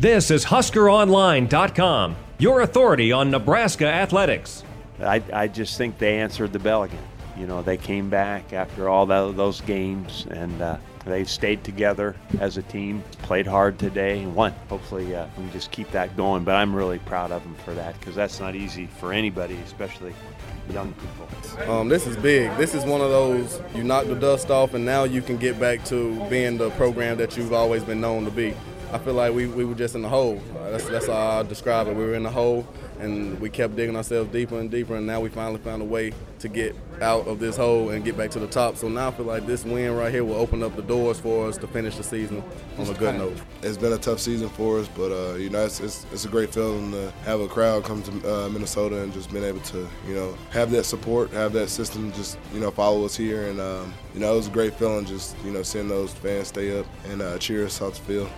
This is HuskerOnline.com, your authority on Nebraska athletics. I, I just think they answered the bell again. You know, they came back after all the, those games and uh, they stayed together as a team, played hard today, and won. Hopefully, uh, we can just keep that going. But I'm really proud of them for that because that's not easy for anybody, especially young people. Um, this is big. This is one of those you knock the dust off, and now you can get back to being the program that you've always been known to be. I feel like we, we were just in the hole. That's, that's how I describe it. We were in the hole, and we kept digging ourselves deeper and deeper, and now we finally found a way to get out of this hole and get back to the top. So now I feel like this win right here will open up the doors for us to finish the season on a good note. It's been a tough season for us, but uh, you know it's, it's, it's, a great feeling to have a crowd come to uh, Minnesota and just being able to you know have that support, have that system, just you know follow us here, and um, you know it was a great feeling just you know seeing those fans stay up and uh, cheer us out the field.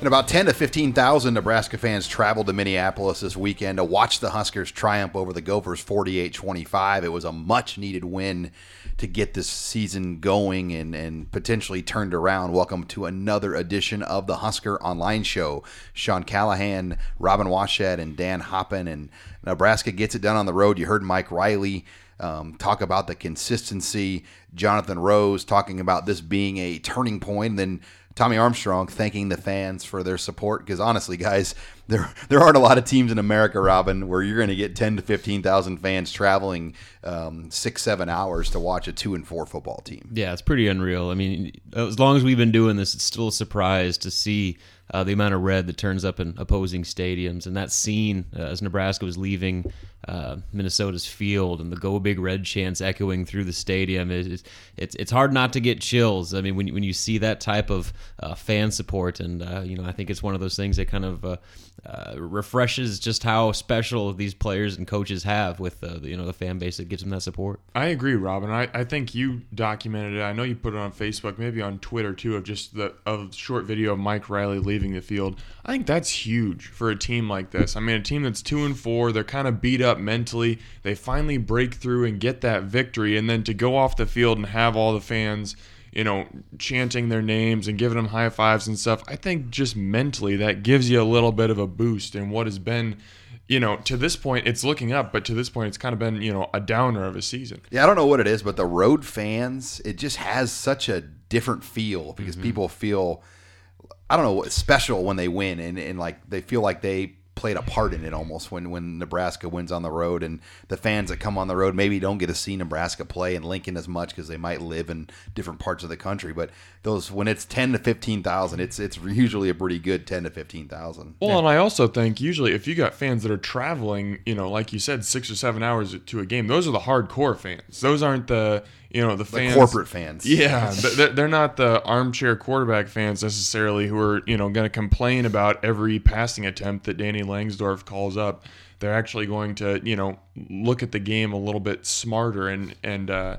And about 10 to 15,000 Nebraska fans traveled to Minneapolis this weekend to watch the Huskers triumph over the Gophers 48 25. It was a much needed win to get this season going and, and potentially turned around. Welcome to another edition of the Husker Online Show. Sean Callahan, Robin Washut, and Dan Hoppen. And Nebraska gets it done on the road. You heard Mike Riley. Um, talk about the consistency. Jonathan Rose talking about this being a turning point. And then Tommy Armstrong thanking the fans for their support because honestly, guys, there there aren't a lot of teams in America, Robin, where you're going to get ten to fifteen thousand fans traveling um, six seven hours to watch a two and four football team. Yeah, it's pretty unreal. I mean, as long as we've been doing this, it's still a surprise to see uh, the amount of red that turns up in opposing stadiums, and that scene uh, as Nebraska was leaving uh, Minnesota's field and the "Go Big Red" chants echoing through the stadium. It, it's it's hard not to get chills. I mean, when when you see that type of uh, fan support, and uh, you know, I think it's one of those things that kind of uh, uh, refreshes just how special these players and coaches have with uh, you know the fan base that gives them that support. I agree, Robin. I, I think you documented it. I know you put it on Facebook, maybe on Twitter too, of just the of short video of Mike Riley leaving the field. I think that's huge for a team like this. I mean, a team that's two and four, they're kind of beat up mentally. They finally break through and get that victory, and then to go off the field and have all the fans you know, chanting their names and giving them high fives and stuff. I think just mentally that gives you a little bit of a boost in what has been, you know, to this point it's looking up, but to this point it's kind of been, you know, a downer of a season. Yeah, I don't know what it is, but the road fans, it just has such a different feel because mm-hmm. people feel I don't know what special when they win and, and like they feel like they played a part in it almost when when Nebraska wins on the road and the fans that come on the road maybe don't get to see Nebraska play in Lincoln as much because they might live in different parts of the country but those when it's 10 to 15,000 it's it's usually a pretty good 10 to 15,000. Well, yeah. and I also think usually if you got fans that are traveling, you know, like you said 6 or 7 hours to a game, those are the hardcore fans. Those aren't the you know the fans, the corporate fans. Yeah, they're not the armchair quarterback fans necessarily who are you know going to complain about every passing attempt that Danny Langsdorf calls up. They're actually going to you know look at the game a little bit smarter and and uh,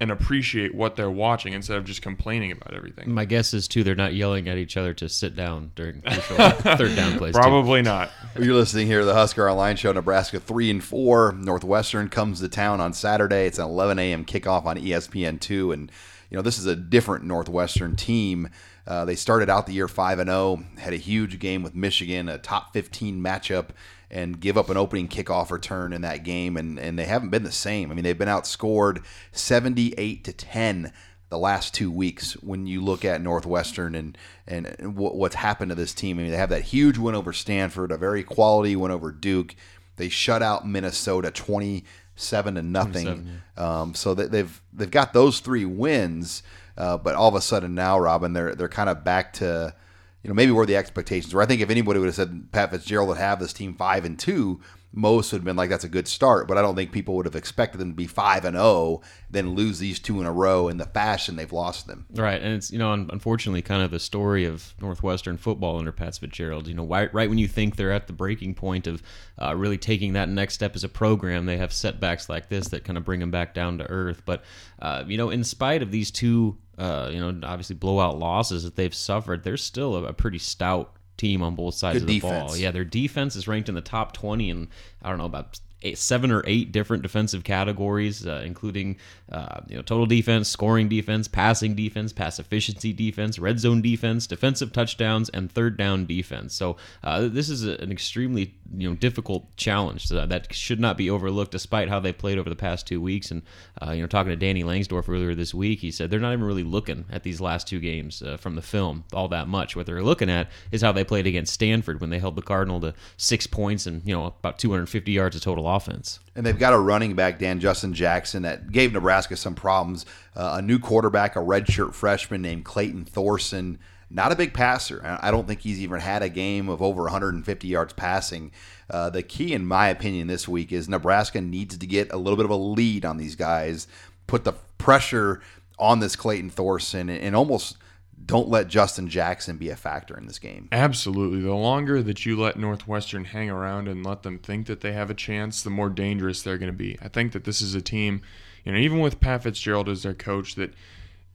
and appreciate what they're watching instead of just complaining about everything. My guess is too they're not yelling at each other to sit down during third down plays. Probably too. not. You're listening here to the Husker Online Show. Nebraska three and four. Northwestern comes to town on Saturday. It's an 11 a.m. kickoff on ESPN two, and you know this is a different Northwestern team. Uh, they started out the year five and zero, oh, had a huge game with Michigan, a top 15 matchup and give up an opening kickoff return in that game, and, and they haven't been the same. I mean, they've been outscored 78 to 10 the last two weeks when you look at Northwestern and and what's happened to this team. I mean, they have that huge win over Stanford, a very quality win over Duke. They shut out Minnesota 27 to nothing. Yeah. Um, so they've they've got those three wins, uh, but all of a sudden now, Robin, they're they're kind of back to you know, maybe where the expectations were. I think if anybody would have said Pat Fitzgerald would have this team five and two, most would have been like that's a good start, but I don't think people would have expected them to be five and zero, then lose these two in a row in the fashion they've lost them. Right, and it's you know unfortunately kind of the story of Northwestern football under Pat Fitzgerald. You know, right, right when you think they're at the breaking point of uh, really taking that next step as a program, they have setbacks like this that kind of bring them back down to earth. But uh, you know, in spite of these two, uh, you know, obviously blowout losses that they've suffered, they're still a, a pretty stout team on both sides Good of the defense. ball. Yeah, their defense is ranked in the top 20 and I don't know about eight, seven or eight different defensive categories, uh, including uh, you know total defense, scoring defense, passing defense, pass efficiency defense, red zone defense, defensive touchdowns, and third down defense. So uh, this is a, an extremely you know difficult challenge that should not be overlooked, despite how they played over the past two weeks. And uh, you know, talking to Danny Langsdorf earlier this week, he said they're not even really looking at these last two games uh, from the film all that much. What they're looking at is how they played against Stanford when they held the Cardinal to six points and you know about 250 yards of total offense. And they've got a running back, Dan Justin Jackson, that gave Nebraska some problems. Uh, a new quarterback, a redshirt freshman named Clayton Thorson. Not a big passer. I don't think he's even had a game of over 150 yards passing. Uh, the key, in my opinion, this week is Nebraska needs to get a little bit of a lead on these guys, put the pressure on this Clayton Thorson, and, and almost don't let Justin Jackson be a factor in this game. Absolutely. The longer that you let Northwestern hang around and let them think that they have a chance, the more dangerous they're going to be. I think that this is a team, you know, even with Pat Fitzgerald as their coach, that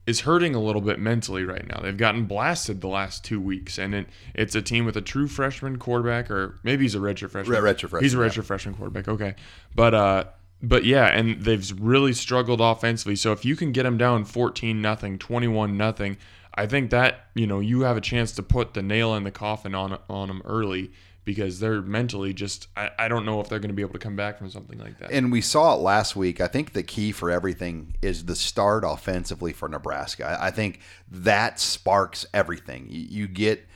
is hurting a little bit mentally right now. They've gotten blasted the last two weeks, and it, it's a team with a true freshman quarterback, or maybe he's a redshirt freshman. Re- redshirt freshman, He's a yeah. freshman quarterback. Okay, but uh, but yeah, and they've really struggled offensively. So if you can get them down 14 nothing, 21 nothing, I think that you know you have a chance to put the nail in the coffin on on them early because they're mentally just. I, I don't know if they're going to be able to come back from something like that. And we saw it last week. I think the key for everything is the start offensively for Nebraska. I I think that sparks everything. You, you get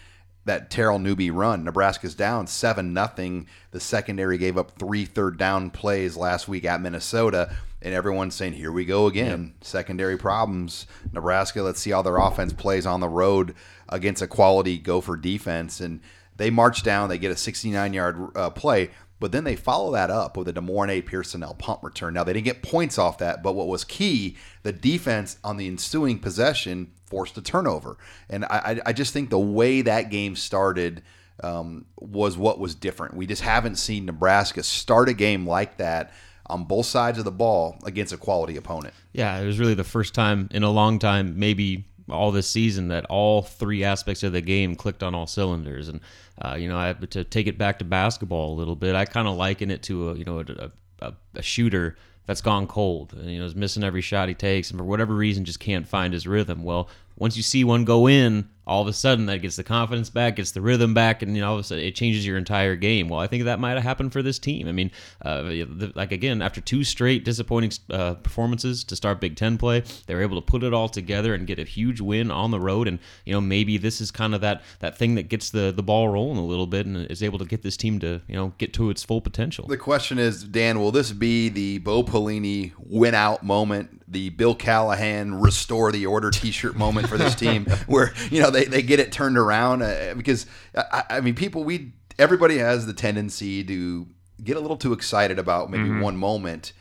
that Terrell Newby run. Nebraska's down seven nothing. The secondary gave up three third down plays last week at Minnesota, and everyone's saying, "Here we go again." Secondary problems. Nebraska. Let's see how their offense plays on the road against a quality Gopher defense. And they march down. They get a 69 yard uh, play. But then they follow that up with a De'Mornay Pierson-El punt return. Now they didn't get points off that, but what was key, the defense on the ensuing possession forced a turnover. And I, I- I just think the way that game started um, was what was different. We just haven't seen Nebraska start a game like that on both sides of the ball against a quality opponent. Yeah, it was really the first time in a long time, maybe all this season, that all three aspects of the game clicked on all cylinders. And uh, you know, I, to take it back to basketball a little bit, I kind of liken it to a you know a, a, a shooter that's gone cold. And, you know, is missing every shot he takes, and for whatever reason, just can't find his rhythm. Well, once you see one go in, all of a sudden that gets the confidence back, gets the rhythm back, and you know, all of a sudden it changes your entire game. Well, I think that might have happened for this team. I mean, uh, the- like again, after two straight disappointing uh, performances to start Big Ten play, they were able to put it all together and get a huge win on the road. And you know, maybe this is kind of that that thing that gets the the ball rolling a little bit and is able to get this team to you know get to its full potential. The question is, Dan, will this be the Bo Pelini win out moment, the Bill Callahan restore the order T-shirt moment for this team, where you know they, they get it turned around? Uh, because I, I mean, people, we everybody has the tendency to get a little too excited about maybe one moment,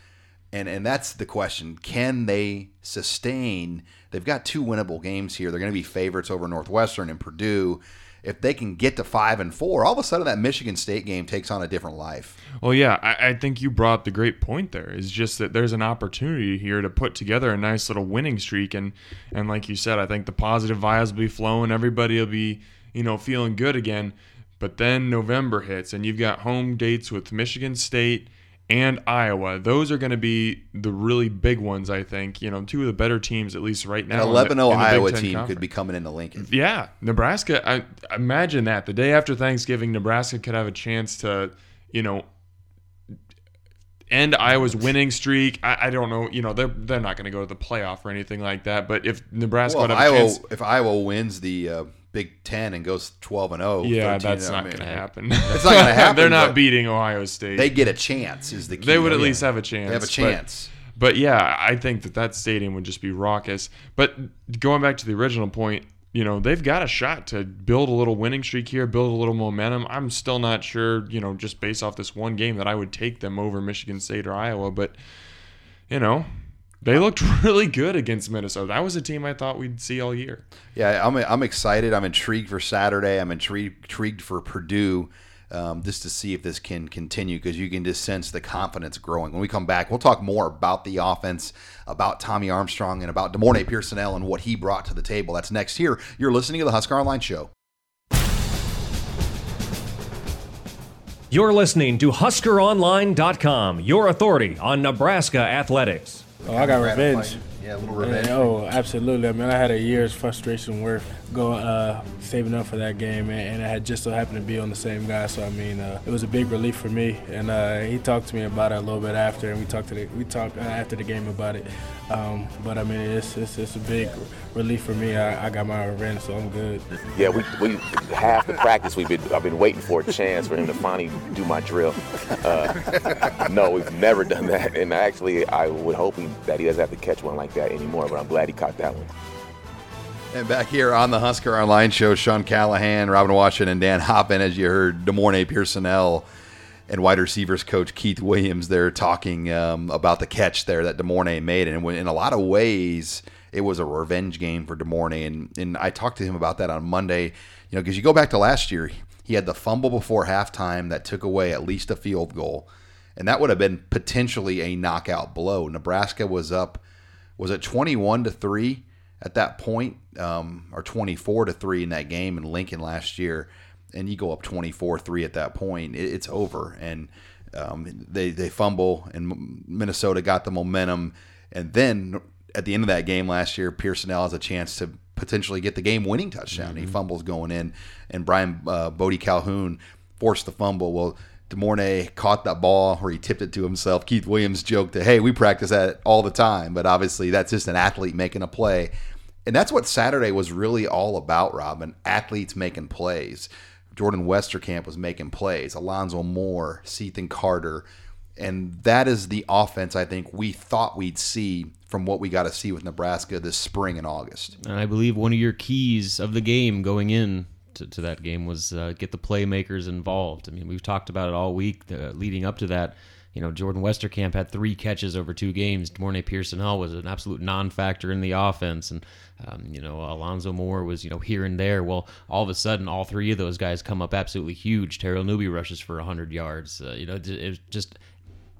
and and that's the question: Can they sustain? They've got two winnable games here. They're going to be favorites over Northwestern and Purdue. If they can get to five and four, all of a sudden that Michigan State game takes on a different life. Well, yeah, I, I think you brought up the great point there. Is just that there's an opportunity here to put together a nice little winning streak, and and like you said, I think the positive vibes will be flowing. Everybody will be you know feeling good again. But then November hits, and you've got home dates with Michigan State and Iowa. Those are going to be the really big ones, I think. You know, two of the better teams, at least right now. the- 11 0 in the Big Iowa team Conference. could be coming into Lincoln. Yeah, Nebraska. I imagine that the day after Thanksgiving, Nebraska could have a chance to, you know, end Iowa's winning streak. I, I don't know. You know, they're they're not going to go to the playoff or anything like that. But if Nebraska Well, would if Iowa, chance, if Iowa wins the uh, Big Ten and goes 12 and 0, yeah, 13, that's not mean, going to happen. It's not going to happen. they're not beating Ohio State. They get a chance. Is the key. They would at Yeah. least have a chance. They have a but- chance. But, yeah, I think that that stadium would just be raucous. But going back to the original point, you know, they've got a shot to build a little winning streak here, build a little momentum. I'm still not sure, you know, just based off this one game that I would take them over Michigan State or Iowa, but you know, they looked really good against Minnesota. That was a team I thought we'd see all year. Yeah, I'm I'm excited. I'm intrigued for Saturday. I'm intrigued intrigued for Purdue. Um, just to see if this can continue because you can just sense the confidence growing. When we come back, we'll talk more about the offense, about Tommy Armstrong, and about De'Mornay Pierson-El and what he brought to the table. That's next here. You're listening to the Husker Online Show. You're listening to HuskerOnline.com, your authority on Nebraska athletics. Oh, I got revenge. Yeah, a little And, revenge. oh, absolutely. I mean, I had a year's frustration worth going, uh, saving up for that game, and, and I had just so happened to be on the same guy. So I mean, uh, it was a big relief for me. And uh, he talked to me about it a little bit after, and we talked to the, we talked uh, after the game about it. Um, but I mean, it's, it's it's a big relief for me. I, I got my revenge, so I'm good. Yeah, we, we half the practice we've been I've been waiting for a chance for him to finally do my drill. Uh, no, we've never done that, and actually I would hoping that he doesn't have to catch one like that anymore. But I'm glad he caught that one. And back here on the Husker Online Show, Sean Callahan, Robin Washington, and Dan Hoppen, as you heard, De'Mornay Pierson-El and wide receivers coach Keith Williams there talking um, about the catch there that De'Mornay made. And in a lot of ways, it was a revenge game for De'Mornay. And, and I talked to him about that on Monday, you know, because you go back to last year, he had the fumble before halftime that took away at least a field goal. And that would have been potentially a knockout blow. Nebraska was up, was it 21 to 3 at that point, um, or 24 to 3 in that game in Lincoln last year? and you go up 24-3 at that point, it, it's over. And um, they they fumble, and Minnesota got the momentum. And then at the end of that game last year, Pierson-El has a chance to potentially get the game-winning touchdown. He fumbles going in, and Briean uh, Boddy-Calhoun forced the fumble. Well. De'Mornay caught that ball where he tipped it to himself. Keith Williams joked that, hey, we practice that all the time, but obviously that's just an athlete making a play. And that's what Saturday was really all about, Robin. Athletes making plays. Jordan Westerkamp was making plays, Alonzo Moore, Cethan Carter. And that is the offense I think we thought we'd see from what we got to see with Nebraska this spring and August. And I believe one of your keys of the game going in to, to that game was uh, get the playmakers involved. I mean, we've talked about it all week uh, leading up to that. You know, Jordan Westerkamp had three catches over two games. Mornay Pierson-El was an absolute non-factor in the offense, and um, you know Alonzo Moore was you know here and there. Well, all of a sudden, all three of those guys come up absolutely huge. Terrell Newby rushes for 100 yards. Uh, you know, it was just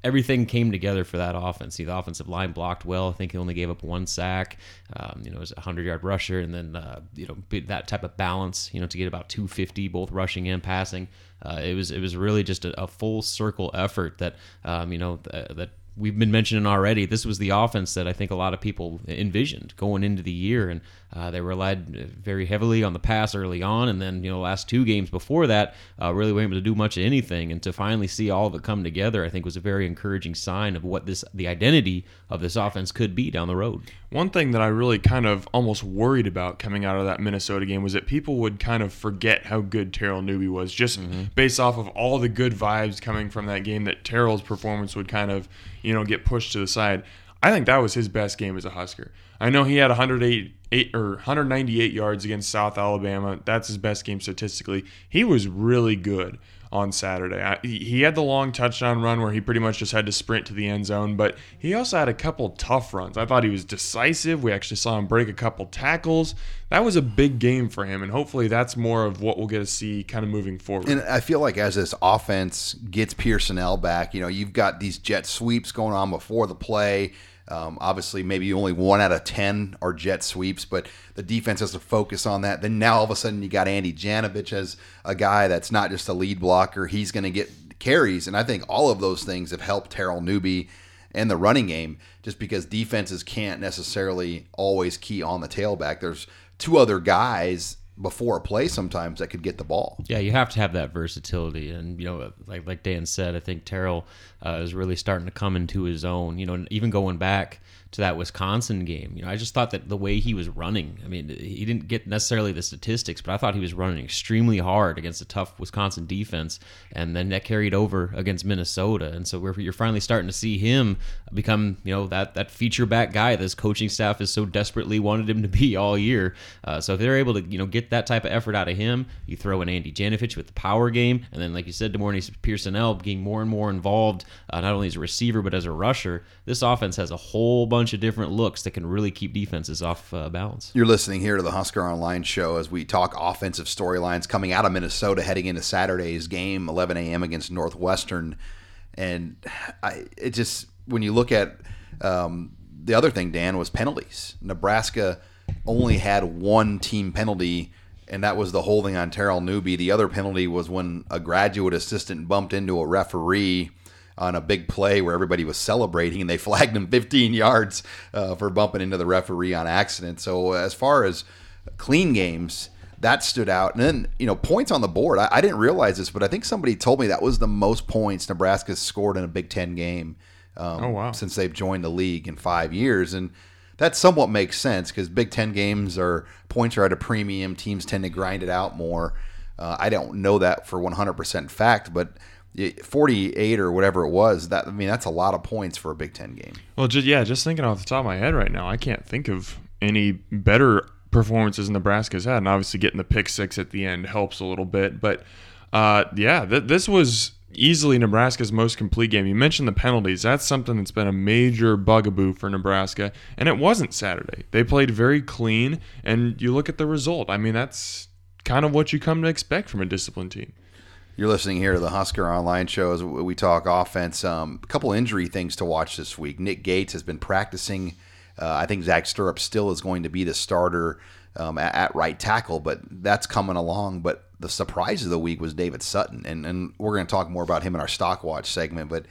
everything came together for that offense. See, the offensive line blocked well. I think he only gave up one sack. Um, you know, it was a hundred yard rusher, and then uh, you know that type of balance. You know, to get about 250 both rushing and passing. Uh, it was it was really just a, a full circle effort that um, you know th- that we've been mentioning already. This was the offense that I think a lot of people envisioned going into the year, and uh, they relied very heavily on the pass early on, and then you know last two games before that uh, really weren't able to do much of anything. And to finally see all of it come together, I think was a very encouraging sign of what this the identity of this offense could be down the road. One thing that I really kind of almost worried about coming out of that Minnesota game was that people would kind of forget how good Terrell Newby was, just mm-hmm. based off of all the good vibes coming from that game. That Terrell's performance would kind of, you know, get pushed to the side. I think that was his best game as a Husker. I know he had 108 eight, or 198 yards against South Alabama. That's his best game statistically. He was really good on Saturday. I, he had the long touchdown run where he pretty much just had to sprint to the end zone, but he also had a couple tough runs. I thought he was decisive. We actually saw him break a couple tackles. That was a big game for him, and hopefully that's more of what we'll get to see kind of moving forward. And I feel like as this offense gets Pierson-El back, you know, you've got these jet sweeps going on before the play. Um, obviously, maybe only one out of 10 are jet sweeps, but the defense has to focus on that. Then now all of a sudden you got Andy Janovich as a guy that's not just a lead blocker. He's going to get carries. And I think all of those things have helped Terrell Newby and the running game just because defenses can't necessarily always key on the tailback. There's two other guys before a play sometimes that could get the ball. Yeah, you have to have that versatility, and you know, like like Dan said, I think Terrell uh, is really starting to come into his own. You know, even going back to that Wisconsin game. You know, I just thought that the way he was running, I mean, he didn't get necessarily the statistics, but I thought he was running extremely hard against a tough Wisconsin defense, and then that carried over against Minnesota. And so you're finally starting to see him become, you know, that that feature back guy this coaching staff has so desperately wanted him to be all year. Uh, so if they're able to, you know, get that type of effort out of him, you throw in Andy Janovich with the power game, and then like you said, De'Mornay Pierson-El getting more and more involved, uh, not only as a receiver but as a rusher. This offense has a whole bunch of different looks that can really keep defenses off uh, balance. You're listening here to the Husker Online show as we talk offensive storylines coming out of Minnesota heading into Saturday's game, 11 a.m. against Northwestern. And I, it just, when you look at um, the other thing, Dan, was penalties. Nebraska only had one team penalty, and that was the holding on Terrell Newby. The other penalty was when a graduate assistant bumped into a referee on a big play where everybody was celebrating and they flagged him 15 yards uh, for bumping into the referee on accident. So as far as clean games, that stood out. And then, you know, points on the board. I, I, didn't realize this, but I think somebody told me that was the most points Nebraska scored in a Big Ten game um, oh, wow. since they've joined the league in five years. And that somewhat makes sense because Big Ten games are points are at a premium. Teams tend to grind it out more. Uh, I don't know that for 100% fact, but 48 or whatever it was that i mean that's a lot of points for a big 10 game. Well just yeah just thinking off the top of my head right now i can't think of any better performances nebraska's had and obviously getting the pick six at the end helps a little bit but uh, yeah th- this was easily nebraska's most complete game. You mentioned the penalties. That's something that's been a major bugaboo for nebraska and it wasn't saturday. They played very clean and you look at the result. I mean that's kind of what you come to expect from a disciplined team you're listening here to the Husker Online Show as we talk offense. Um, a couple injury things to watch this week. Nick Gates has been practicing. Uh, I think Zach Sterup still is going to be the starter um, at, at, right tackle, but that's coming along. But the surprise of the week was David Sutton, and, and we're going to talk more about him in our stock watch segment. But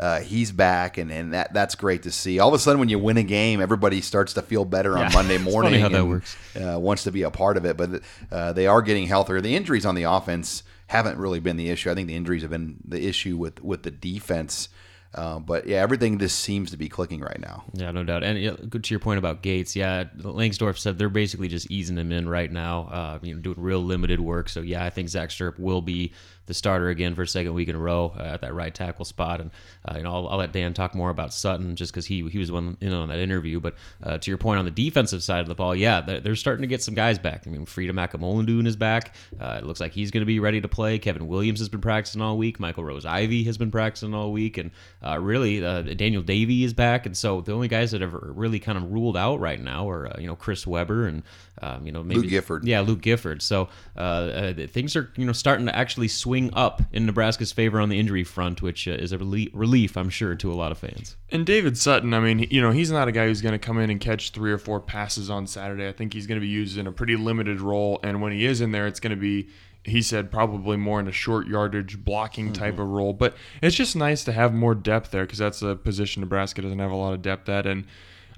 uh, he's back, and, and that that's great to see. All of a sudden, when you win a game, everybody starts to feel better on yeah, Monday morning. how that works. Uh, wants to be a part of it, but uh, they are getting healthier. The injuries on the offense haven't really been the issue. I think the injuries have been the issue with with the defense. Uh, but yeah, everything just seems to be clicking right now. Yeah, no doubt. And yeah, to your point about Gates, yeah, Langsdorf said they're basically just easing him in right now, uh, you know, doing real limited work. So yeah, I think Zach Sterup will be the starter again for a second week in a row uh, at that right tackle spot. And uh, you know, I'll, I'll, let Dan talk more about Sutton just because he he was one in on that interview. But uh, to your point on the defensive side of the ball, yeah, they're, they're starting to get some guys back. I mean, Freedom Akinmoladun is back. Uh, it looks like he's going to be ready to play. Kevin Williams has been practicing all week. Michael Rose Ivy has been practicing all week, and uh, really uh, Daniel Davie is back. And so the only guys that have really kind of ruled out right now are you know Chris Weber and um, you know maybe Luke Gifford. Yeah, Luke Gifford. So things are you know starting to actually swing up in Nebraska's favor on the injury front, which uh, is a relief, I'm sure, to a lot of fans. And David Sutton, I mean, you know, he's not a guy who's going to come in and catch three or four passes on Saturday. I think he's going to be used in a pretty limited role, and when he is in there, it's going to be he said probably more in a short yardage blocking type mm-hmm. of role. But it's just nice to have more depth there because that's a position Nebraska doesn't have a lot of depth at. And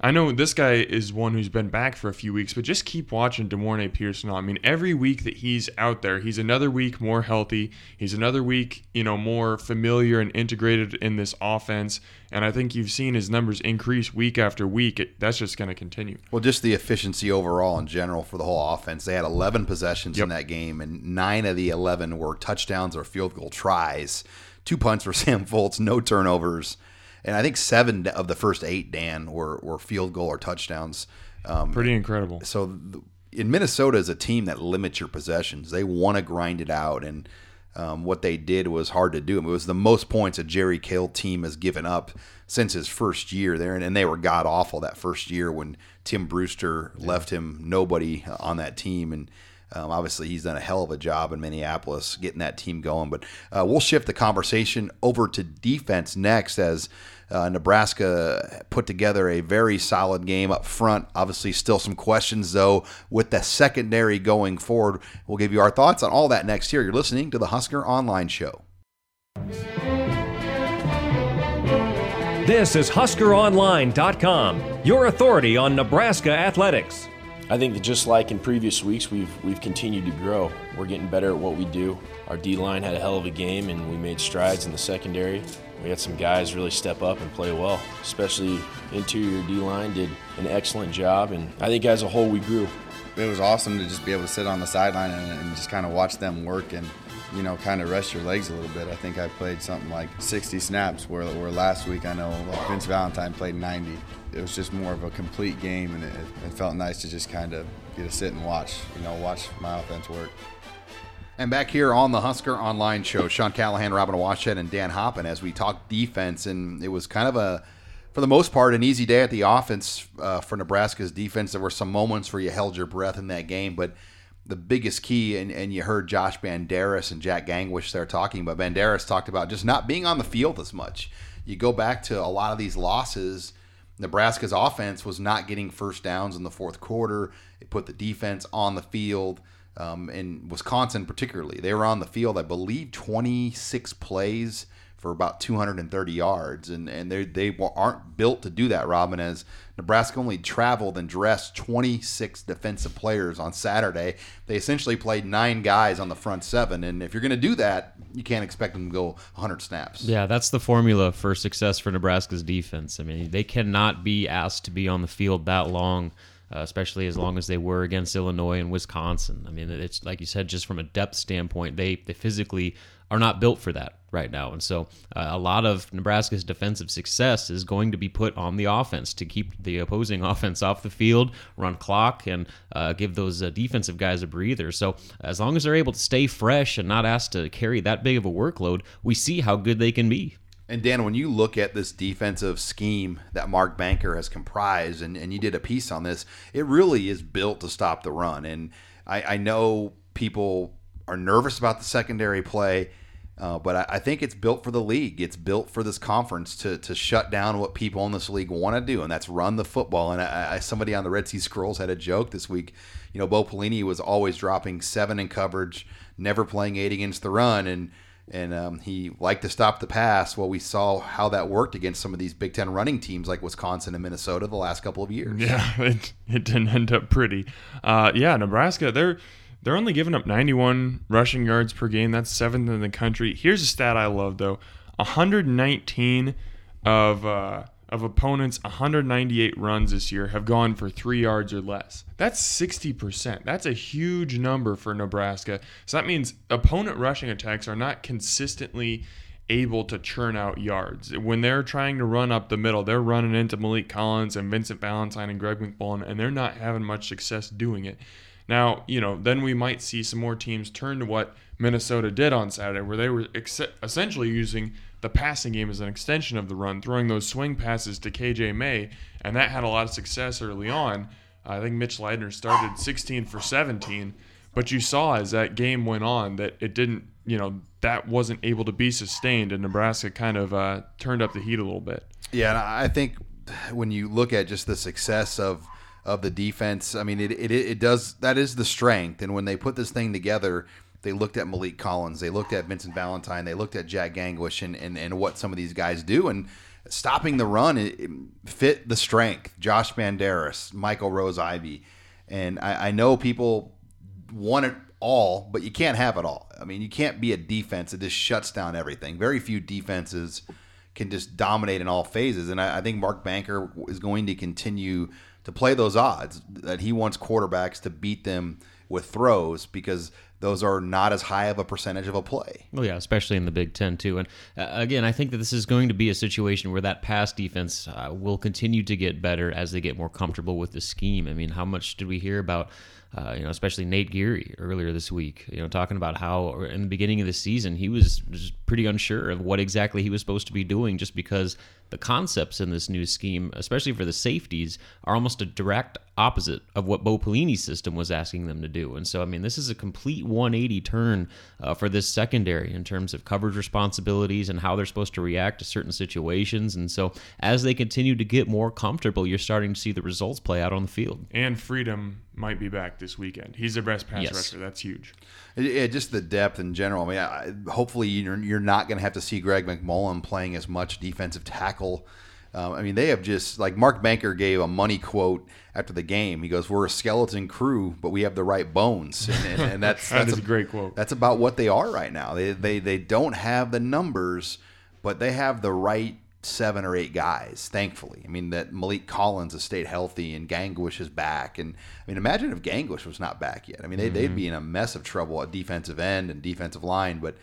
I know this guy is one who's been back for a few weeks, but just keep watching De'Mornay Pierson. I mean, every week that he's out there, he's another week more healthy. He's another week, you know, more familiar and integrated in this offense. And I think you've seen his numbers increase week after week. It, that's just going to continue. Well, just the efficiency overall in general for the whole offense. They had 11 possessions yep. in that game, and nine of the 11 were touchdowns or field goal tries. Two punts for Sam Foltz, no turnovers and I think seven of the first eight Dan were were field goal or touchdowns. Um, Pretty incredible. So the, in Minnesota is a team that limits your possessions. They want to grind it out, and um, what they did was hard to do. It was the most points a Jerry Kill team has given up since his first year there, and, and they were god awful that first year when Tim Brewster yeah. left him nobody on that team, and um, obviously, he's done a hell of a job in Minneapolis getting that team going. But uh, we'll shift the conversation over to defense next as uh, Nebraska put together a very solid game up front. Obviously, still some questions, though, with the secondary going forward. We'll give you our thoughts on all that next year. You're listening to the Husker Online Show. This is HuskerOnline.com, your authority on Nebraska athletics. I think that just like in previous weeks, we've we've continued to grow. We're getting better at what we do. Our D line had a hell of a game, and we made strides in the secondary. We had some guys really step up and play well, especially interior D line did an excellent job, and I think as a whole we grew. It was awesome to just be able to sit on the sideline and, and just kind of watch them work and you know, kind of rest your legs a little bit. I think I played something like 60 snaps, where, where last week I know Vince Valentine played 90. It was just more of a complete game, and it, it felt nice to just kind of get to sit and watch, you know, watch my offense work. And back here on the Husker Online Show, Sean Callahan, Robin Washut, and Dan Hoppen as we talk defense. And it was kind of a, for the most part, an easy day at the offense uh, for Nebraska's defense. There were some moments where you held your breath in that game, but the biggest key, and, and you heard Josh Banderas and Jack Gangwish there talking, but Banderas talked about just not being on the field as much. You go back to a lot of these losses. Nebraska's offense was not getting first downs in the fourth quarter. It put the defense on the field um, in Wisconsin, particularly. They were on the field, I believe, 26 plays for about 230 yards, and and they they aren't built to do that. Robin, as Nebraska only traveled and dressed 26 defensive players on Saturday, they essentially played nine guys on the front seven, and if you're going to do that, you can't expect them to go 100 snaps. Yeah, that's the formula for success for Nebraska's defense. I mean, they cannot be asked to be on the field that long uh, especially as long as they were against Illinois and Wisconsin. I mean, it's like you said, just from a depth standpoint, they they physically are not built for that right now, and so uh, a lot of Nebraska's defensive success is going to be put on the offense to keep the opposing offense off the field, run clock, and uh, give those uh, defensive guys a breather. So as long as they're able to stay fresh and not asked to carry that big of a workload, we see how good they can be. And Dan, when you look at this defensive scheme that Mark Banker has comprised, and, and you did a piece on this, it really is built to stop the run. And I, I know people are nervous about the secondary play, uh, but I, I, think it's built for the league. It's built for this conference to, to shut down what people in this league want to do, and that's run the football. And I, I, somebody on the Red Sea Scrolls had a joke this week. You know, Bo Pelini was always dropping seven in coverage, never playing eight against the run, and – and um, he liked to stop the pass. Well, we saw how that worked against some of these Big Ten running teams like Wisconsin and Minnesota the last couple of years. Yeah, it, it didn't end up pretty. Uh, yeah, Nebraska, they're they're only giving up 91 rushing yards per game. That's seventh in the country. Here's a stat I love though: 119 of uh, of opponents' 198 runs this year have gone for three yards or less. That's 60%. That's a huge number for Nebraska. So that means opponent rushing attacks are not consistently able to churn out yards. When they're trying to run up the middle, they're running into Malik Collins and Vincent Valentine and Greg McMullen, and they're not having much success doing it. Now, you know, then we might see some more teams turn to what Minnesota did on Saturday, where they were ex- essentially using the passing game as an extension of the run, throwing those swing passes to KJ Maye, and that had a lot of success early on. I think Mitch Leidner started 16 for 17, but you saw as that game went on that it didn't, you know, that wasn't able to be sustained, and Nebraska kind of uh, turned up the heat a little bit. Yeah, and I think when you look at just the success of of the defense, I mean, it, it, it does that is the strength, and when they put this thing together they looked at Malik Collins, they looked at Vincent Valentine, they looked at Jack Gangwish and, and, and what some of these guys do. And stopping the run it, it fit the strength. Josh Banderas, Michael Rose Ivy. And I, I know people want it all, but you can't have it all. I mean, you can't be a defense that just shuts down everything. Very few defenses can just dominate in all phases. And I, I think Mark Banker is going to continue to play those odds that he wants quarterbacks to beat them with throws because – those are not as high of a percentage of a play. Well, yeah, especially in the Big Ten too. And uh, again, I think that this is going to be a situation where that pass defense uh, will continue to get better as they get more comfortable with the scheme. I mean, how much did we hear about? Uh, you know, especially Nate Gerry earlier this week, you know, talking about how in the beginning of the season he was just pretty unsure of what exactly he was supposed to be doing just because the concepts in this new scheme, especially for the safeties, are almost a direct opposite of what Bo Pelini's system was asking them to do. And so, I mean, this is a complete 180 turn uh, for this secondary in terms of coverage responsibilities and how they're supposed to react to certain situations. And so, as they continue to get more comfortable, you're starting to see the results play out on the field. And Freedom might be back this weekend. He's their best pass yes. rusher. That's huge. Yeah, just the depth in general. I mean, I, hopefully you're, you're not going to have to see Greg McMullen playing as much defensive tackle Um, I mean, they have just like Mark Banker gave a money quote after the game. He goes, "We're a skeleton crew, but we have the right bones," and, and, and that's That that's is a great quote. That's about what they are right now. They they they don't have the numbers, but they have the right seven or eight guys. Thankfully, I mean that Malik Collins has stayed healthy and Gangwish is back. And I mean, imagine if Gangwish was not back yet. I mean, they, they'd be in a mess of trouble at defensive end and defensive line. But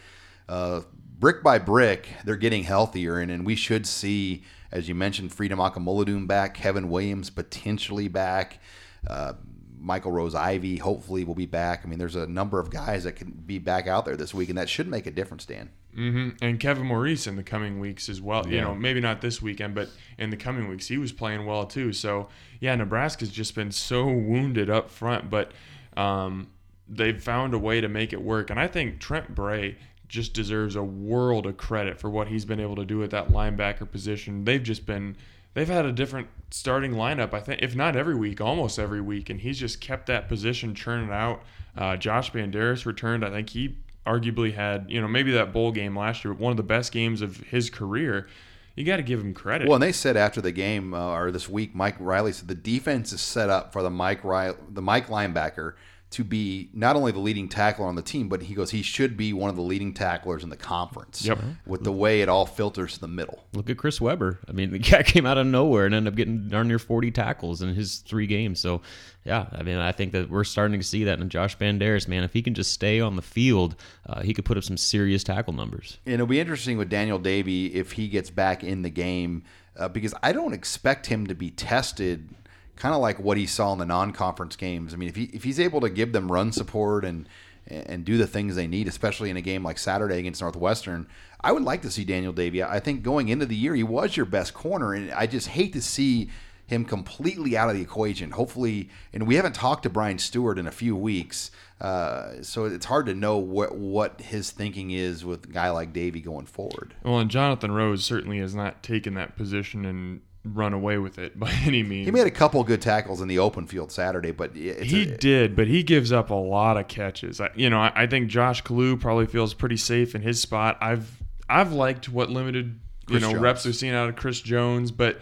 uh, brick by brick, they're getting healthier, and, and we should see, as you mentioned, Freedom Akinmoladun back, Kevin Williams potentially back. Uh, Michael Rose Ivy hopefully will be back. I mean, there's a number of guys that can be back out there this week, and that should make a difference, Dan. hmm And Kevin Maurice in the coming weeks as well. You know, maybe not this weekend, but in the coming weeks, he was playing well too. So yeah, Nebraska's just been so wounded up front, but um, they've found a way to make it work. And I think Trent Bray just deserves a world of credit for what he's been able to do at that linebacker position. They've just been they've had a different starting lineup, I think, if not every week, almost every week, and he's just kept that position churning out. Uh, Josh Banderas returned. I think he arguably had, you know, maybe that bowl game last year, one of the best games of his career. You got to give him credit. Well, and they said after the game uh, or this week, Mike Riley said the defense is set up for the Mike Riley, the Mike linebacker to be not only the leading tackler on the team, but he goes he should be one of the leading tacklers in the conference. Yep. With the way it all filters to the middle. Look at Chris Weber. I mean, the guy came out of nowhere and ended up getting darn near 40 tackles in his three games. So, yeah, I mean, I think that we're starting to see that in Josh Banderas, man. If he can just stay on the field, uh, he could put up some serious tackle numbers. And it'll be interesting with Daniel Davie if he gets back in the game uh, because I don't expect him to be tested kind of like what he saw in the non-conference games. I mean, if he if he's able to give them run support and and do the things they need, especially in a game like Saturday against Northwestern, I would like to see Daniel Davie. I think going into the year, he was your best corner, and I just hate to see him completely out of the equation. Hopefully, and we haven't talked to Brian Stewart in a few weeks, uh, so it's hard to know what what his thinking is with a guy like Davie going forward. Well, and Jonathan Rose certainly has not taken that position and run away with it by any means. He made a couple good tackles in the open field Saturday, but it's he a, did, but he gives up a lot of catches. I, you know, I, I think Josh Kalu probably feels pretty safe in his spot. I've I've liked what limited you Chris know Jones. reps we've seen out of Chris Jones, but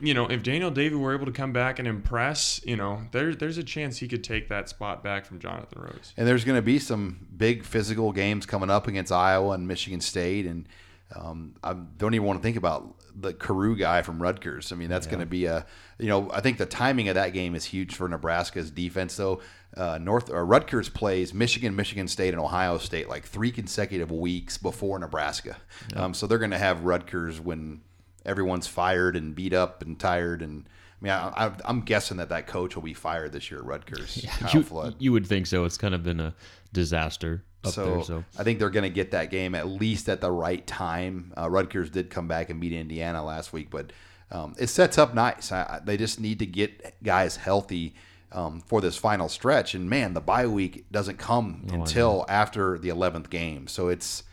you know, if Daniel Davie were able to come back and impress, you know, there there's a chance he could take that spot back from Jonathan Rose. And there's going to be some big physical games coming up against Iowa and Michigan State, and um, I don't even want to think about the Carroo guy from Rutgers. I mean, that's going to be a, you know, I think the timing of that game is huge for Nebraska's defense. Though uh, North or Rutgers plays Michigan, Michigan State, and Ohio State like three consecutive weeks before Nebraska, um, so they're going to have Rutgers when everyone's fired and beat up and tired and. I mean, I, I'm guessing that that coach will be fired this year at Rutgers. Kyle You, you would think so. It's kind of been a disaster up so, there. So I think they're going to get that game at least at the right time. Uh, Rutgers did come back and beat Indiana last week, but um, it sets up nice. I, they just need to get guys healthy um, for this final stretch. And man, the bye week doesn't come Oh, until after the 11th game, so it's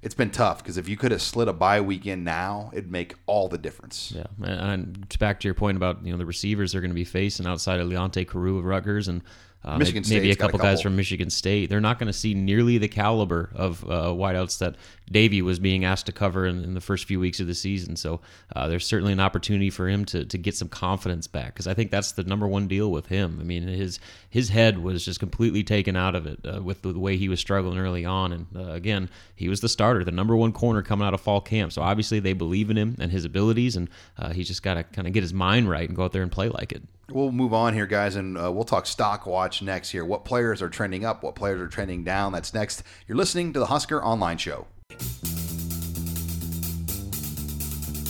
it's been tough because if you could have slid a bye week in now, it'd make all the difference. Yeah, and and back to your point about you know the receivers they're going to be facing outside of Leonte Carroo of Rutgers and uh, Michigan maybe, maybe a State's a couple, guys from Michigan State. They're not going to see nearly the caliber of uh, wideouts that Davie was being asked to cover in, in the first few weeks of the season. So uh, there's certainly an opportunity for him to, to get some confidence back because I think that's the number one deal with him. I mean his his head was just completely taken out of it uh, with the way he was struggling early on. And uh, again, he was the starter, the number one corner coming out of fall camp. So obviously they believe in him and his abilities, and uh, he's just got to kind of get his mind right and go out there and play like it. We'll move on here, guys, and uh, we'll talk stock watch next here. What players are trending up? What players are trending down? That's next. You're listening to the Husker Online Show.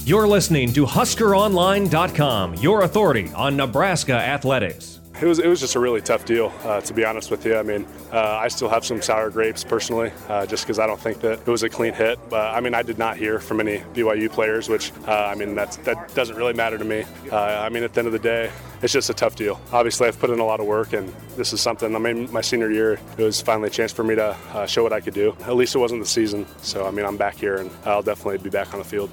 You're listening to HuskerOnline.com, your authority on Nebraska athletics. It was, it was just a really tough deal, uh, to be honest with you. I mean, uh, I still have some sour grapes personally, uh, just because I don't think that it was a clean hit. But I mean, I did not hear from any BYU players, which uh, I mean, that's, that doesn't really matter to me. Uh, I mean, at the end of the day, it's just a tough deal. Obviously, I've put in a lot of work, and this is something. I mean, my senior year, it was finally a chance for me to uh, show what I could do. At least it wasn't the season. So I mean, I'm back here, and I'll definitely be back on the field.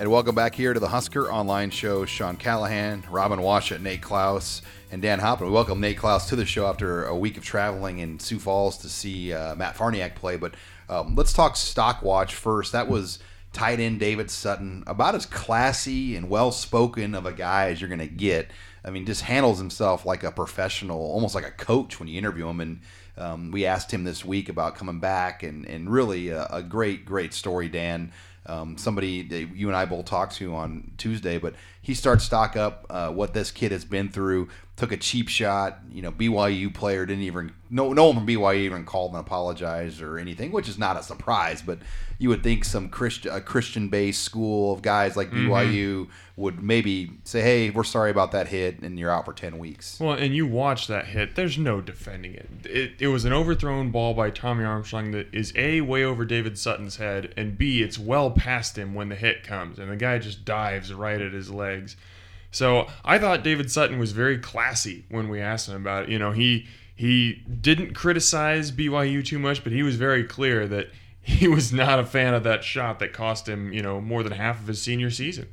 And welcome back here to the Husker Online Show. Sean Callahan, Robin Washut, Nate Clouse, and Dan Hoppen. We welcome Nate Clouse to the show after a week of traveling in Sioux Falls to see uh, Matt Farniok play. But um, let's talk stock watch first. That was tight end David Sutton, about as classy and well spoken of a guy as you're going to get. I mean, just handles himself like a professional, almost like a coach when you interview him. And um, we asked him this week about coming back, and, and really a, a great, great story, Dan. Um, somebody that you and I both talked to on Tuesday, but he starts stock up uh, what this kid has been through. Took a cheap shot, you know. BYU player didn't even no no one from BYU even called and apologized or anything, which is not a surprise. But you would think some Christian a Christian based school of guys like Mhm. BYU would maybe say, "Hey, we're sorry about that hit, and you're out for ten weeks." Well, and you watch that hit. There's no defending it. It, it was an overthrown ball by Tommy Armstrong that is a way over David Sutton's head, and b it's well past him when the hit comes, and the guy just dives right at his So I thought David Sutton was very classy when we asked him about it. You know, he he didn't criticize BYU too much, but he was very clear that he was not a fan of that shot that cost him, you know, more than half of his senior season.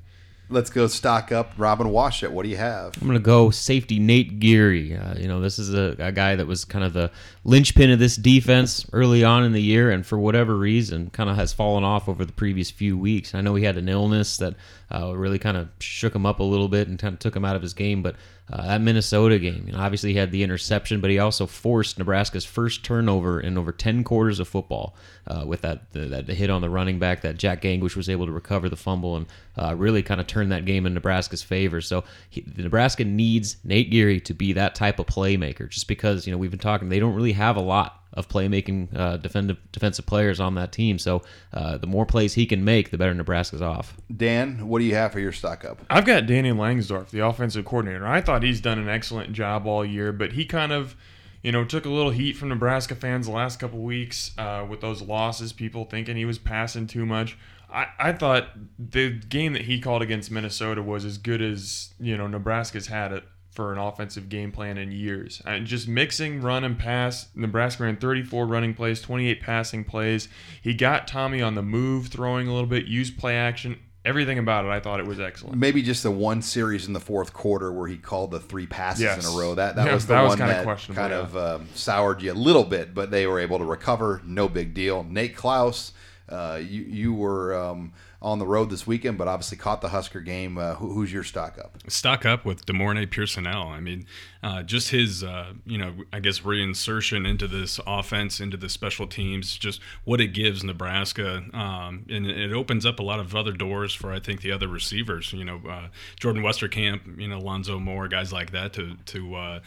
Let's go stock up Robin Washut. What do you have? I'm going to go safety Nate Gerry. Uh, you know, this is a, a guy that was kind of the linchpin of this defense early on in the year, and for whatever reason, kind of has fallen off over the previous few weeks. I know he had an illness that uh, really kind of shook him up a little bit and kind of took him out of his game, but uh, that Minnesota game, you know, obviously he had the interception, but he also forced Nebraska's first turnover in over 10 quarters of football uh, with that the, that hit on the running back that Jack Gangwish was able to recover the fumble and uh, really kind of turn that game in Nebraska's favor. So he, Nebraska needs Nate Gerry to be that type of playmaker, just because you know we've been talking they don't really have a lot of playmaking uh, defensive defensive players on that team. So uh, the more plays he can make, the better Nebraska's off. Dan, what do you have for your stock up? I've got Danny Langsdorf, the offensive coordinator. I thought he's done an excellent job all year, but he kind of, you know, took a little heat from Nebraska fans the last couple weeks uh, with those losses. People thinking he was passing too much. I, I thought the game that he called against Minnesota was as good as you know Nebraska's had it for an offensive game plan in years. And just mixing run and pass. Nebraska ran 34 running plays, 28 passing plays. He got Tommy on the move, throwing a little bit, used play action. Everything about it, I thought it was excellent. Maybe just the one series in the fourth quarter where he called the three passes Yes. in a row. That that Yeah, was the that was one kinda that questionable, kind yeah. of um, soured you a little bit, but they were able to recover. No big deal. Nate Clouse, uh, you you were um, on the road this weekend, but obviously caught the Husker game. Uh, who, who's your stock up? stock up with De'Mornay Pierson-El. I mean, uh, just his, uh, you know, I guess reinsertion into this offense, into the special teams, just what it gives Nebraska, um, and it opens up a lot of other doors for I think the other receivers. You know, uh, Jordan Westerkamp, you know, Lonzo Moore, guys like that to to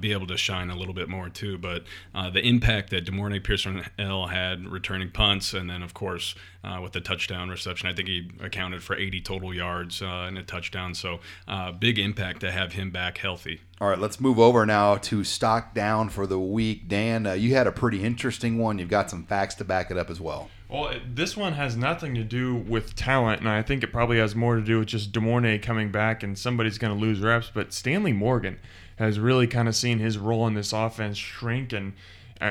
be able to shine a little bit more too. But the impact that De'Mornay Pierson-El had returning punts, and then of course uh, with the touchdown reception, I think he accounted for 80 total yards uh, and a touchdown. So uh, big impact to have him back healthy. All right, let's move over now to stock down for the week. Dan, uh, you had a pretty interesting one. You've got some facts to back it up as well. Well, this one has nothing to do with talent, and I think it probably has more to do with just De'Mornay coming back and somebody's going to lose reps. But Stanley Morgan has really kind of seen his role in this offense shrink and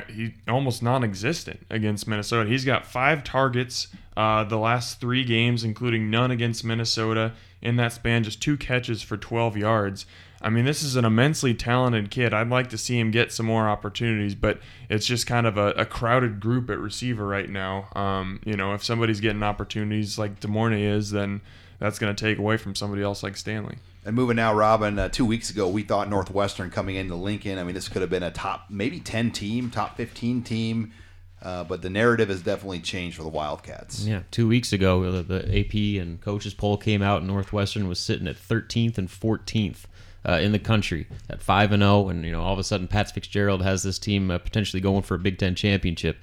he almost non-existent against Minnesota. He's got five targets uh, the last three games, including none against Minnesota. In that span, just two catches for 12 yards. I mean, this is an immensely talented kid. I'd like to see him get some more opportunities, but it's just kind of a, a crowded group at receiver right now. Um, you know, if somebody's getting opportunities like De'Mornay is, then that's going to take away from somebody else like Stanley. And moving now, Robin. Uh, two weeks ago, we thought Northwestern coming into Lincoln. I mean, this could have been a top, maybe ten team, top fifteen team. Uh, but the narrative has definitely changed for the Wildcats. Yeah, two weeks ago, the, the AP and coaches poll came out, and Northwestern was sitting at 13th and 14th uh, in the country at five and zero, and you know all of a sudden Pat Fitzgerald has this team uh, potentially going for a Big Ten championship.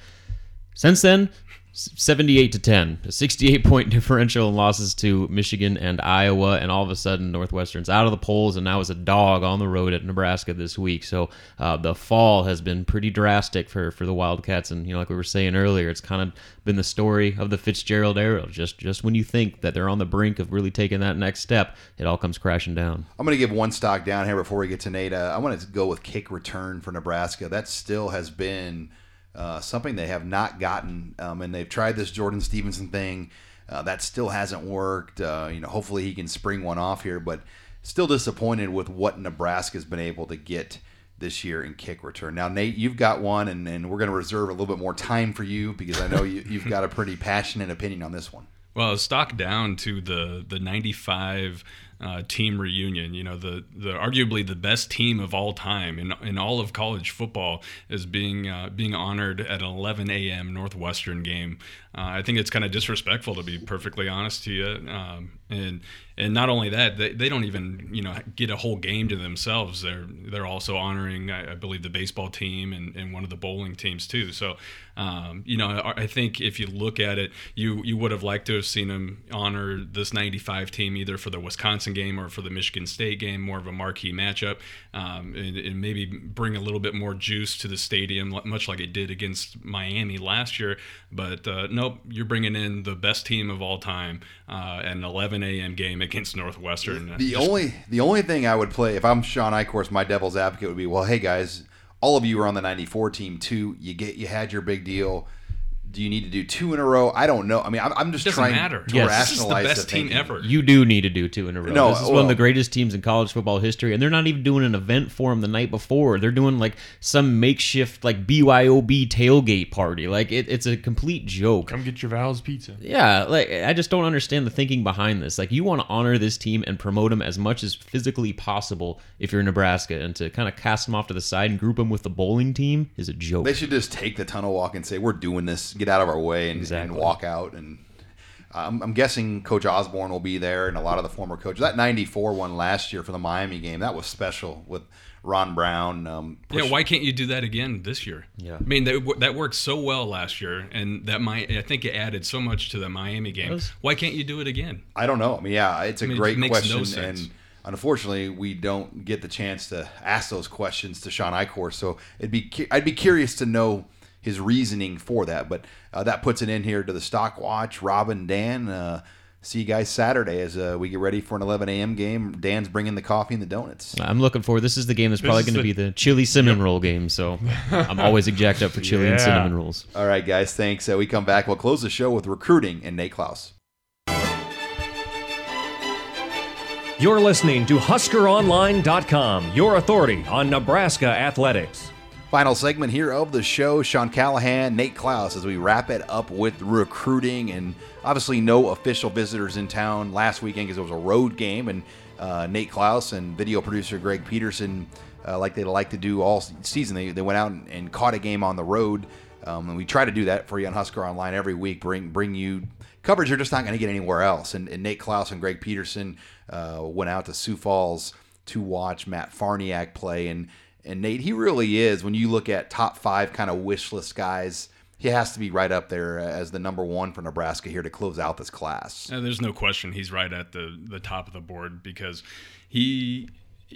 Since then, 78 to 10, a 68 point differential in losses to Michigan and Iowa, and all of a sudden Northwestern's out of the polls and now is a dog on the road at Nebraska this week. So uh, the fall has been pretty drastic for, for the Wildcats, and you know, like we were saying earlier, it's kind of been the story of the Fitzgerald era. Just just when you think that they're on the brink of really taking that next step, it all comes crashing down. I'm going to give one stock down here before we get to Nate. Uh, I want to go with kick return for Nebraska. That still has been uh, something they have not gotten, um, and they've tried this Jordan Stevenson thing. Uh, that still hasn't worked. Uh, you know, hopefully he can spring one off here, but still disappointed with what Nebraska's been able to get this year in kick return. Now, Nate, you've got one, and, and we're going to reserve a little bit more time for you because I know you, you've got a pretty passionate opinion on this one. Well, stock down to the the 95 uh, team reunion. You know, the the arguably the best team of all time in in all of college football is being uh, being honored at an 11 a.m. Northwestern game. Uh, I think it's kind of disrespectful to be perfectly honest to you. Um, and and not only that, they, they don't even you know get a whole game to themselves. They're they're also honoring, I, I believe, the baseball team and, and one of the bowling teams too. So, um, you know, I, I think if you look at it, you you would have liked to have seen them honor this '95 team either for the Wisconsin game or for the Michigan State game, more of a marquee matchup, um, and, and maybe bring a little bit more juice to the stadium, much like it did against Miami last year. But uh, nope, you're bringing in the best team of all time, uh, an 11 a.m. game against Northwestern. The Just- only the only thing I would play if I'm Shawn Eichorst, my devil's advocate would be, well, hey guys, all of you were on the '94 team too. You get you had your big deal. Do you need to do two in a row? I don't know. I mean, I'm, I'm just Doesn't trying matter. to Yes. This is the rationalize best team thinking. ever. You do need to do two in a row. No, this is one of the greatest teams in college football history, and they're not even doing an event for them the night before. They're doing like some makeshift like BYOB tailgate party. Like it, it's a complete joke. Come get your Val's pizza. Yeah, like I just don't understand the thinking behind this. Like you want to honor this team and promote them as much as physically possible if you're in Nebraska, and to kind of cast them off to the side and group them with the bowling team is a joke. They should just take the tunnel walk and say, "We're doing this. Get out of our way," and, and walk out. And I'm, I'm guessing Coach Osborne will be there, and a lot of the former coaches. That '94 one last year for the Miami game that was special with Ron Brown. Um, Yeah, why can't you do that again this year? Yeah. I mean that that worked so well last year, and that might I think it added so much to the Miami game. Does. Why can't you do it again? I don't know. I mean, yeah, it's a I mean, it great makes no question, sense. and unfortunately, we don't get the chance to ask those questions to Shawn Eichorst. So it'd be I'd be curious to know his reasoning for that. But uh, that puts it in here to the stock watch. Robin, Dan, uh, see you guys Saturday as uh, we get ready for an 11 a.m. game. Dan's bringing the coffee and the donuts. I'm looking forward. This is the game that's This probably going to be the chili cinnamon roll game. So I'm always jacked up for chili and cinnamon rolls. All right, guys. Thanks. Uh, we come back. We'll close the show with recruiting and Nate Clouse. You're listening to HuskerOnline.com, your authority on Nebraska athletics. Final segment here of the show. Sean Callahan, Nate Clouse, as we wrap it up with recruiting and obviously no official visitors in town last weekend because it was a road game. And uh, Nate Clouse and video producer Greg Peterson, uh, like they like to do all season, they, they went out and, and caught a game on the road. Um, and we try to do that for you on Husker Online every week. Bring bring you coverage you're just not going to get anywhere else. And, and Nate Clouse and Greg Peterson uh, went out to Sioux Falls to watch Matt Farniok play. And and Nate, he really is. When you look at top five kind of wish list guys, he has to be right up there as the number one for Nebraska here to close out this class. Uh, there's no question he's right at the the top of the board because he.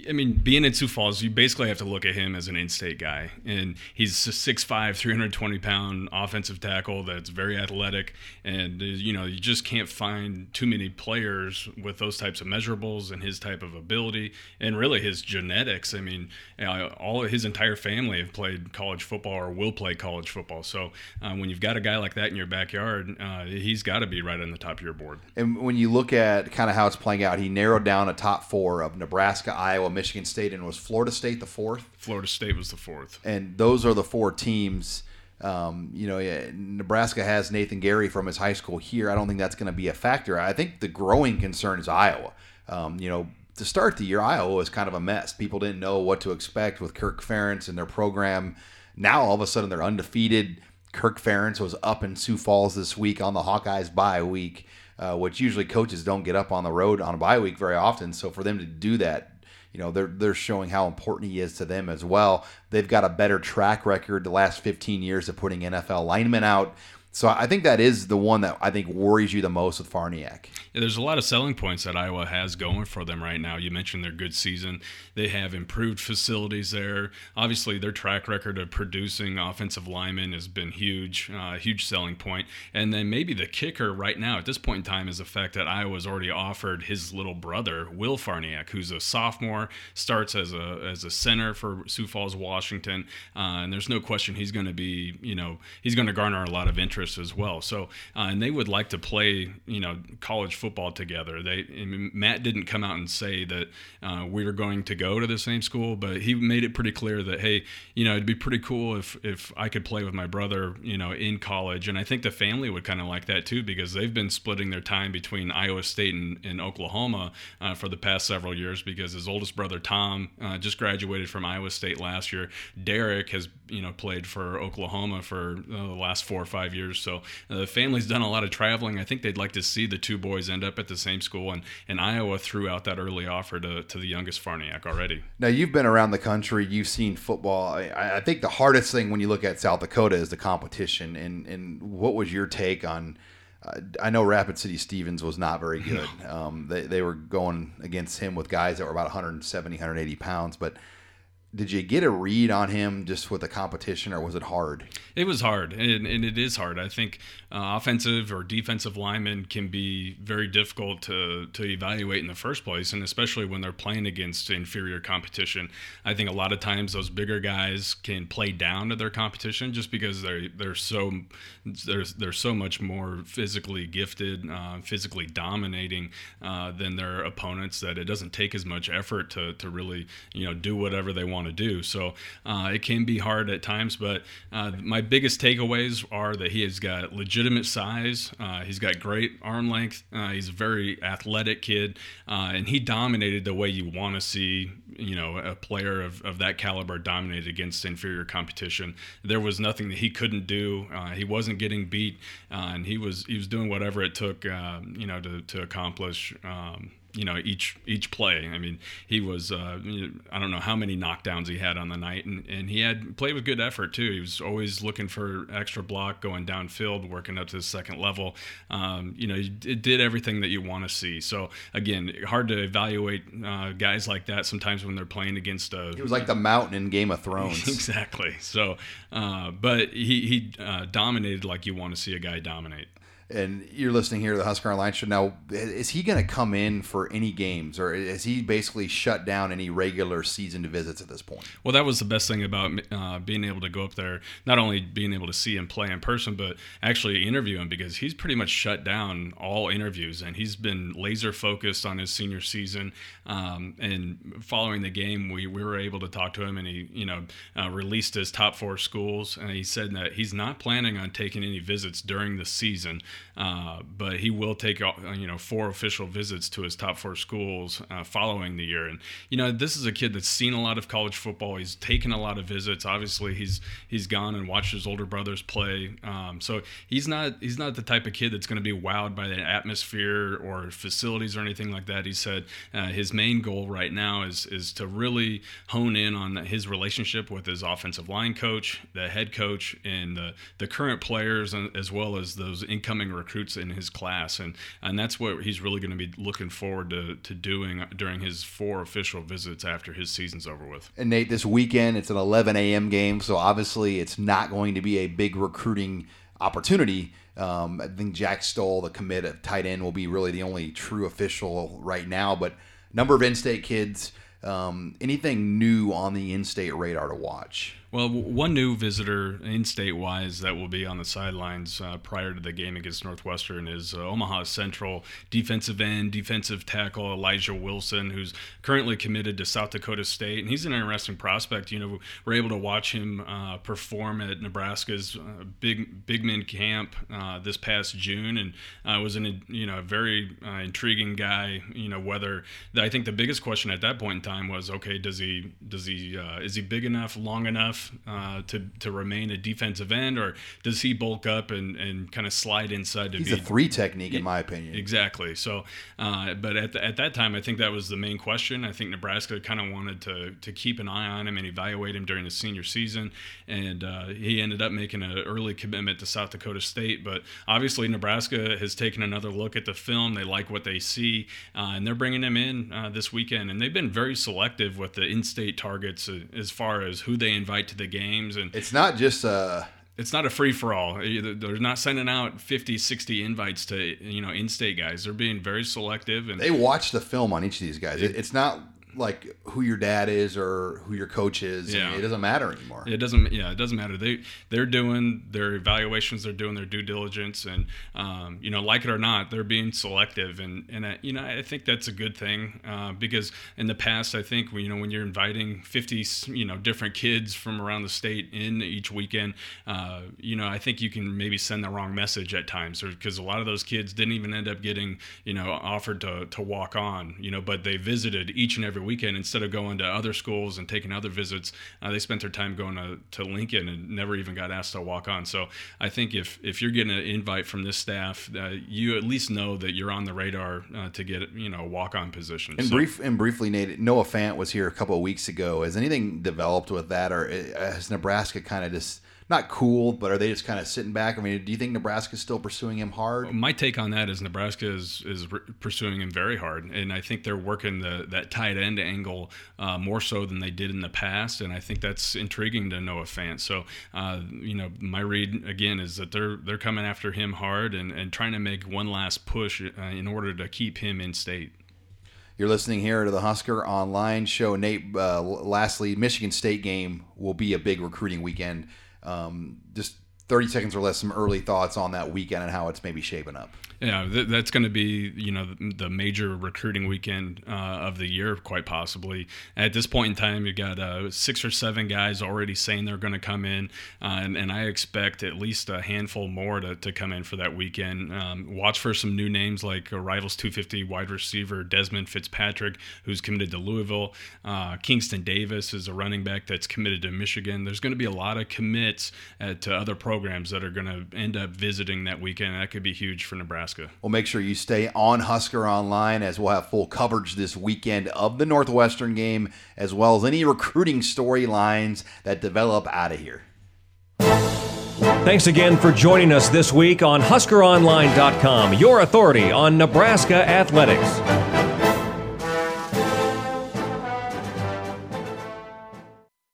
I mean, being in Sioux Falls, you basically have to look at him as an in-state guy, and he's a 6'5", 320 pound offensive tackle that's very athletic, and uh, you know you just can't find too many players with those types of measurables and his type of ability, and really his genetics. I mean, uh, all of his entire family have played college football or will play college football. So uh, when you've got a guy like that in your backyard, uh, he's got to be right on the top of your board. And when you look at kind of how it's playing out, he narrowed down a top four of Nebraska, Iowa, Michigan State, and was Florida State the fourth? Florida State was the fourth. And those are the four teams. Um, you know, yeah, Nebraska has Nathan Gerry from his high school here. I don't think that's going to be a factor. I think the growing concern is Iowa. Um, you know, to start the year, Iowa was kind of a mess. People didn't know what to expect with Kirk Ferentz and their program. Now all of a sudden they're undefeated. Kirk Ferentz was up in Sioux Falls this week on the Hawkeyes bye week, uh, which usually coaches don't get up on the road on a bye week very often. So for them to do that, you know, they're they're showing how important he is to them as well. They've got a better track record the last 15 years of putting NFL linemen out. So I think that is the one that I think worries you the most with Farniok. Yeah, there's a lot of selling points that Iowa has going for them right now. You mentioned their good season. They have improved facilities there. Obviously, their track record of producing offensive linemen has been huge, uh, huge selling point. And then maybe the kicker right now at this point in time is the fact that Iowa's already offered his little brother, Will Farniok, who's a sophomore, starts as a as a center for Sioux Falls, Washington. Uh, and there's no question he's going to be, you know, he's going to garner a lot of interest as well. So, uh, and they would like to play, you know, college football together. They Matt didn't come out and say that uh, we were going to go to the same school, but he made it pretty clear that hey, you know, it'd be pretty cool if if I could play with my brother, you know, in college. And I think the family would kind of like that too because they've been splitting their time between Iowa State and, and Oklahoma uh, for the past several years because his oldest brother Tom uh, just graduated from Iowa State last year. Derek has you know played for Oklahoma for uh, the last four or five years. So uh, the family's done a lot of traveling. I think they'd like to see the two boys end up at the same school. And, and Iowa threw out that early offer to, to the youngest Farniok already. Now you've been around the country. You've seen football. I, I think the hardest thing when you look at South Dakota is the competition. And and what was your take on? Uh, I know Rapid City Stevens was not very good. Um, they, they were going against him with guys that were about 170, 180 pounds. But did you get a read on him just with the competition, or was it hard? It was hard, and, and it is hard. I think uh, offensive or defensive linemen can be very difficult to, to evaluate in the first place, and especially when they're playing against inferior competition. I think a lot of times those bigger guys can play down to their competition just because they're they're so they're, they're so much more physically gifted, uh, physically dominating uh, than their opponents that it doesn't take as much effort to, to really you know do whatever they want want to do. So uh, it can be hard at times, but uh, my biggest takeaways are that he has got legitimate size. Uh, he's got great arm length. Uh, he's a very athletic kid, uh, and he dominated the way you want to see you know a player of, of that caliber dominated against inferior competition. There was nothing that he couldn't do. He wasn't getting beat, and he was he was doing whatever it took you know to to accomplish. Um, you know each each play. I mean, he was uh, I don't know how many knockdowns he had on the night, and, and he had played with good effort too. He was always looking for extra block, going downfield, working up to the second level. Um, you know, it did everything that you want to see. So again, hard to evaluate uh, guys like that sometimes when they're playing against a. It was like the mountain in Game of Thrones. exactly. So, uh, but he he uh, dominated like you want to see a guy dominate and you're listening here to the Husker Online show. Now, is he going to come in for any games, or is he basically shut down any regular season visits at this point? Well, that was the best thing about uh, being able to go up there, not only being able to see him play in person, but actually interview him because he's pretty much shut down all interviews, and he's been laser focused on his senior season. Um, and following the game, we, we were able to talk to him, and he, you know, uh, released his top four schools, and he said that he's not planning on taking any visits during the season. Uh, but he will take uh, you know four official visits to his top four schools uh, following the year. And you know this is a kid that's seen a lot of college football. He's taken a lot of visits. Obviously, he's he's gone and watched his older brothers play. Um, so he's not he's not the type of kid that's going to be wowed by the atmosphere or facilities or anything like that. He said uh, his main goal right now is is to really hone in on his relationship with his offensive line coach, the head coach, and the the current players, as well as those incoming recruits in his class, and and that's what he's really going to be looking forward to to doing during his four official visits after his season's over with. And Nate, this weekend it's an 11 a.m. game, so obviously it's not going to be a big recruiting opportunity. Um, I think Jack Stoll, the commit of tight end, will be really the only true official right now. But number of in-state kids, um, anything new on the in-state radar to watch? Well, one new visitor in state wise that will be on the sidelines uh, prior to the game against Northwestern is uh, Omaha Central defensive end, defensive tackle Elijah Wilson, who's currently committed to South Dakota State. And he's an interesting prospect. You know, we're able to watch him uh, perform at Nebraska's uh, big big men camp uh, this past June, and uh, was an you know a very intriguing guy. You know, whether I think the biggest question at that point in time was, okay, does he does he is he big enough, long enough? Uh, to to remain a defensive end, or does he bulk up and, and kind of slide inside to He's be a three technique, in my opinion. Exactly. So, uh, but at the, at that time, I think that was the main question. I think Nebraska kind of wanted to to keep an eye on him and evaluate him during the senior season, and uh, he ended up making an early commitment to South Dakota State. But obviously, Nebraska has taken another look at the film. They like what they see, uh, and they're bringing him in uh, this weekend. And they've been very selective with the in-state targets uh, as far as who they invite to to the games and it's not just a it's not a free for all. They're not sending out 50, 60 invites to you know in-state guys. They're being very selective and they watch the film on each of these guys. It, it's not like who your dad is or who your coach is. Yeah. it doesn't matter anymore. It doesn't. Yeah, it doesn't matter. They they're doing their evaluations. They're doing their due diligence, and um, you know, like it or not, they're being selective. And and I, you know, I think that's a good thing uh, because in the past, I think you know when you're inviting 50 you know different kids from around the state in each weekend, uh, you know, I think you can maybe send the wrong message at times, because a lot of those kids didn't even end up getting you know offered to to walk on, you know, but they visited each and every weekend instead of going to other schools and taking other visits. Uh, they spent their time going to, to Lincoln and never even got asked to walk on. So I think if if you're getting an invite from this staff, uh, you at least know that you're on the radar uh, to get you know walk on position. And so, brief and briefly, Nate Noah Fant was here a couple of weeks ago. Has anything developed with that, or uh, has Nebraska kind of just not cool, but are they just kind of sitting back? I mean, do you think Nebraska's still pursuing him hard? My take on that is Nebraska is is pursuing him very hard, and I think they're working the that tight end angle uh, more so than they did in the past, and I think that's intriguing to Noah Fant. So, uh, you know, my read again is that they're they're coming after him hard and, and trying to make one last push uh, in order to keep him in state. You're listening here to the Husker Online Show. Nate, uh, lastly, Michigan State game will be a big recruiting weekend um, just 30 seconds or less, some early thoughts on that weekend and how it's maybe shaping up. Yeah, th- that's going to be you know the major recruiting weekend uh, of the year, quite possibly. At this point in time, you've got uh, six or seven guys already saying they're going to come in, uh, and, and, I expect at least a handful more to, to come in for that weekend. Um, watch for some new names like Rivals 250 wide receiver Desmond Fitzpatrick, who's committed to Louisville. Uh, Kingston Davis is a running back that's committed to Michigan. There's going to be a lot of commits uh, to other programs that are going to end up visiting that weekend. That could be huge for Nebraska. Nebraska. Well, make sure you stay on Husker Online as we'll have full coverage this weekend of the Northwestern game, as well as any recruiting storylines that develop out of here. Thanks again for joining us this week on HuskerOnline.com, your authority on Nebraska athletics.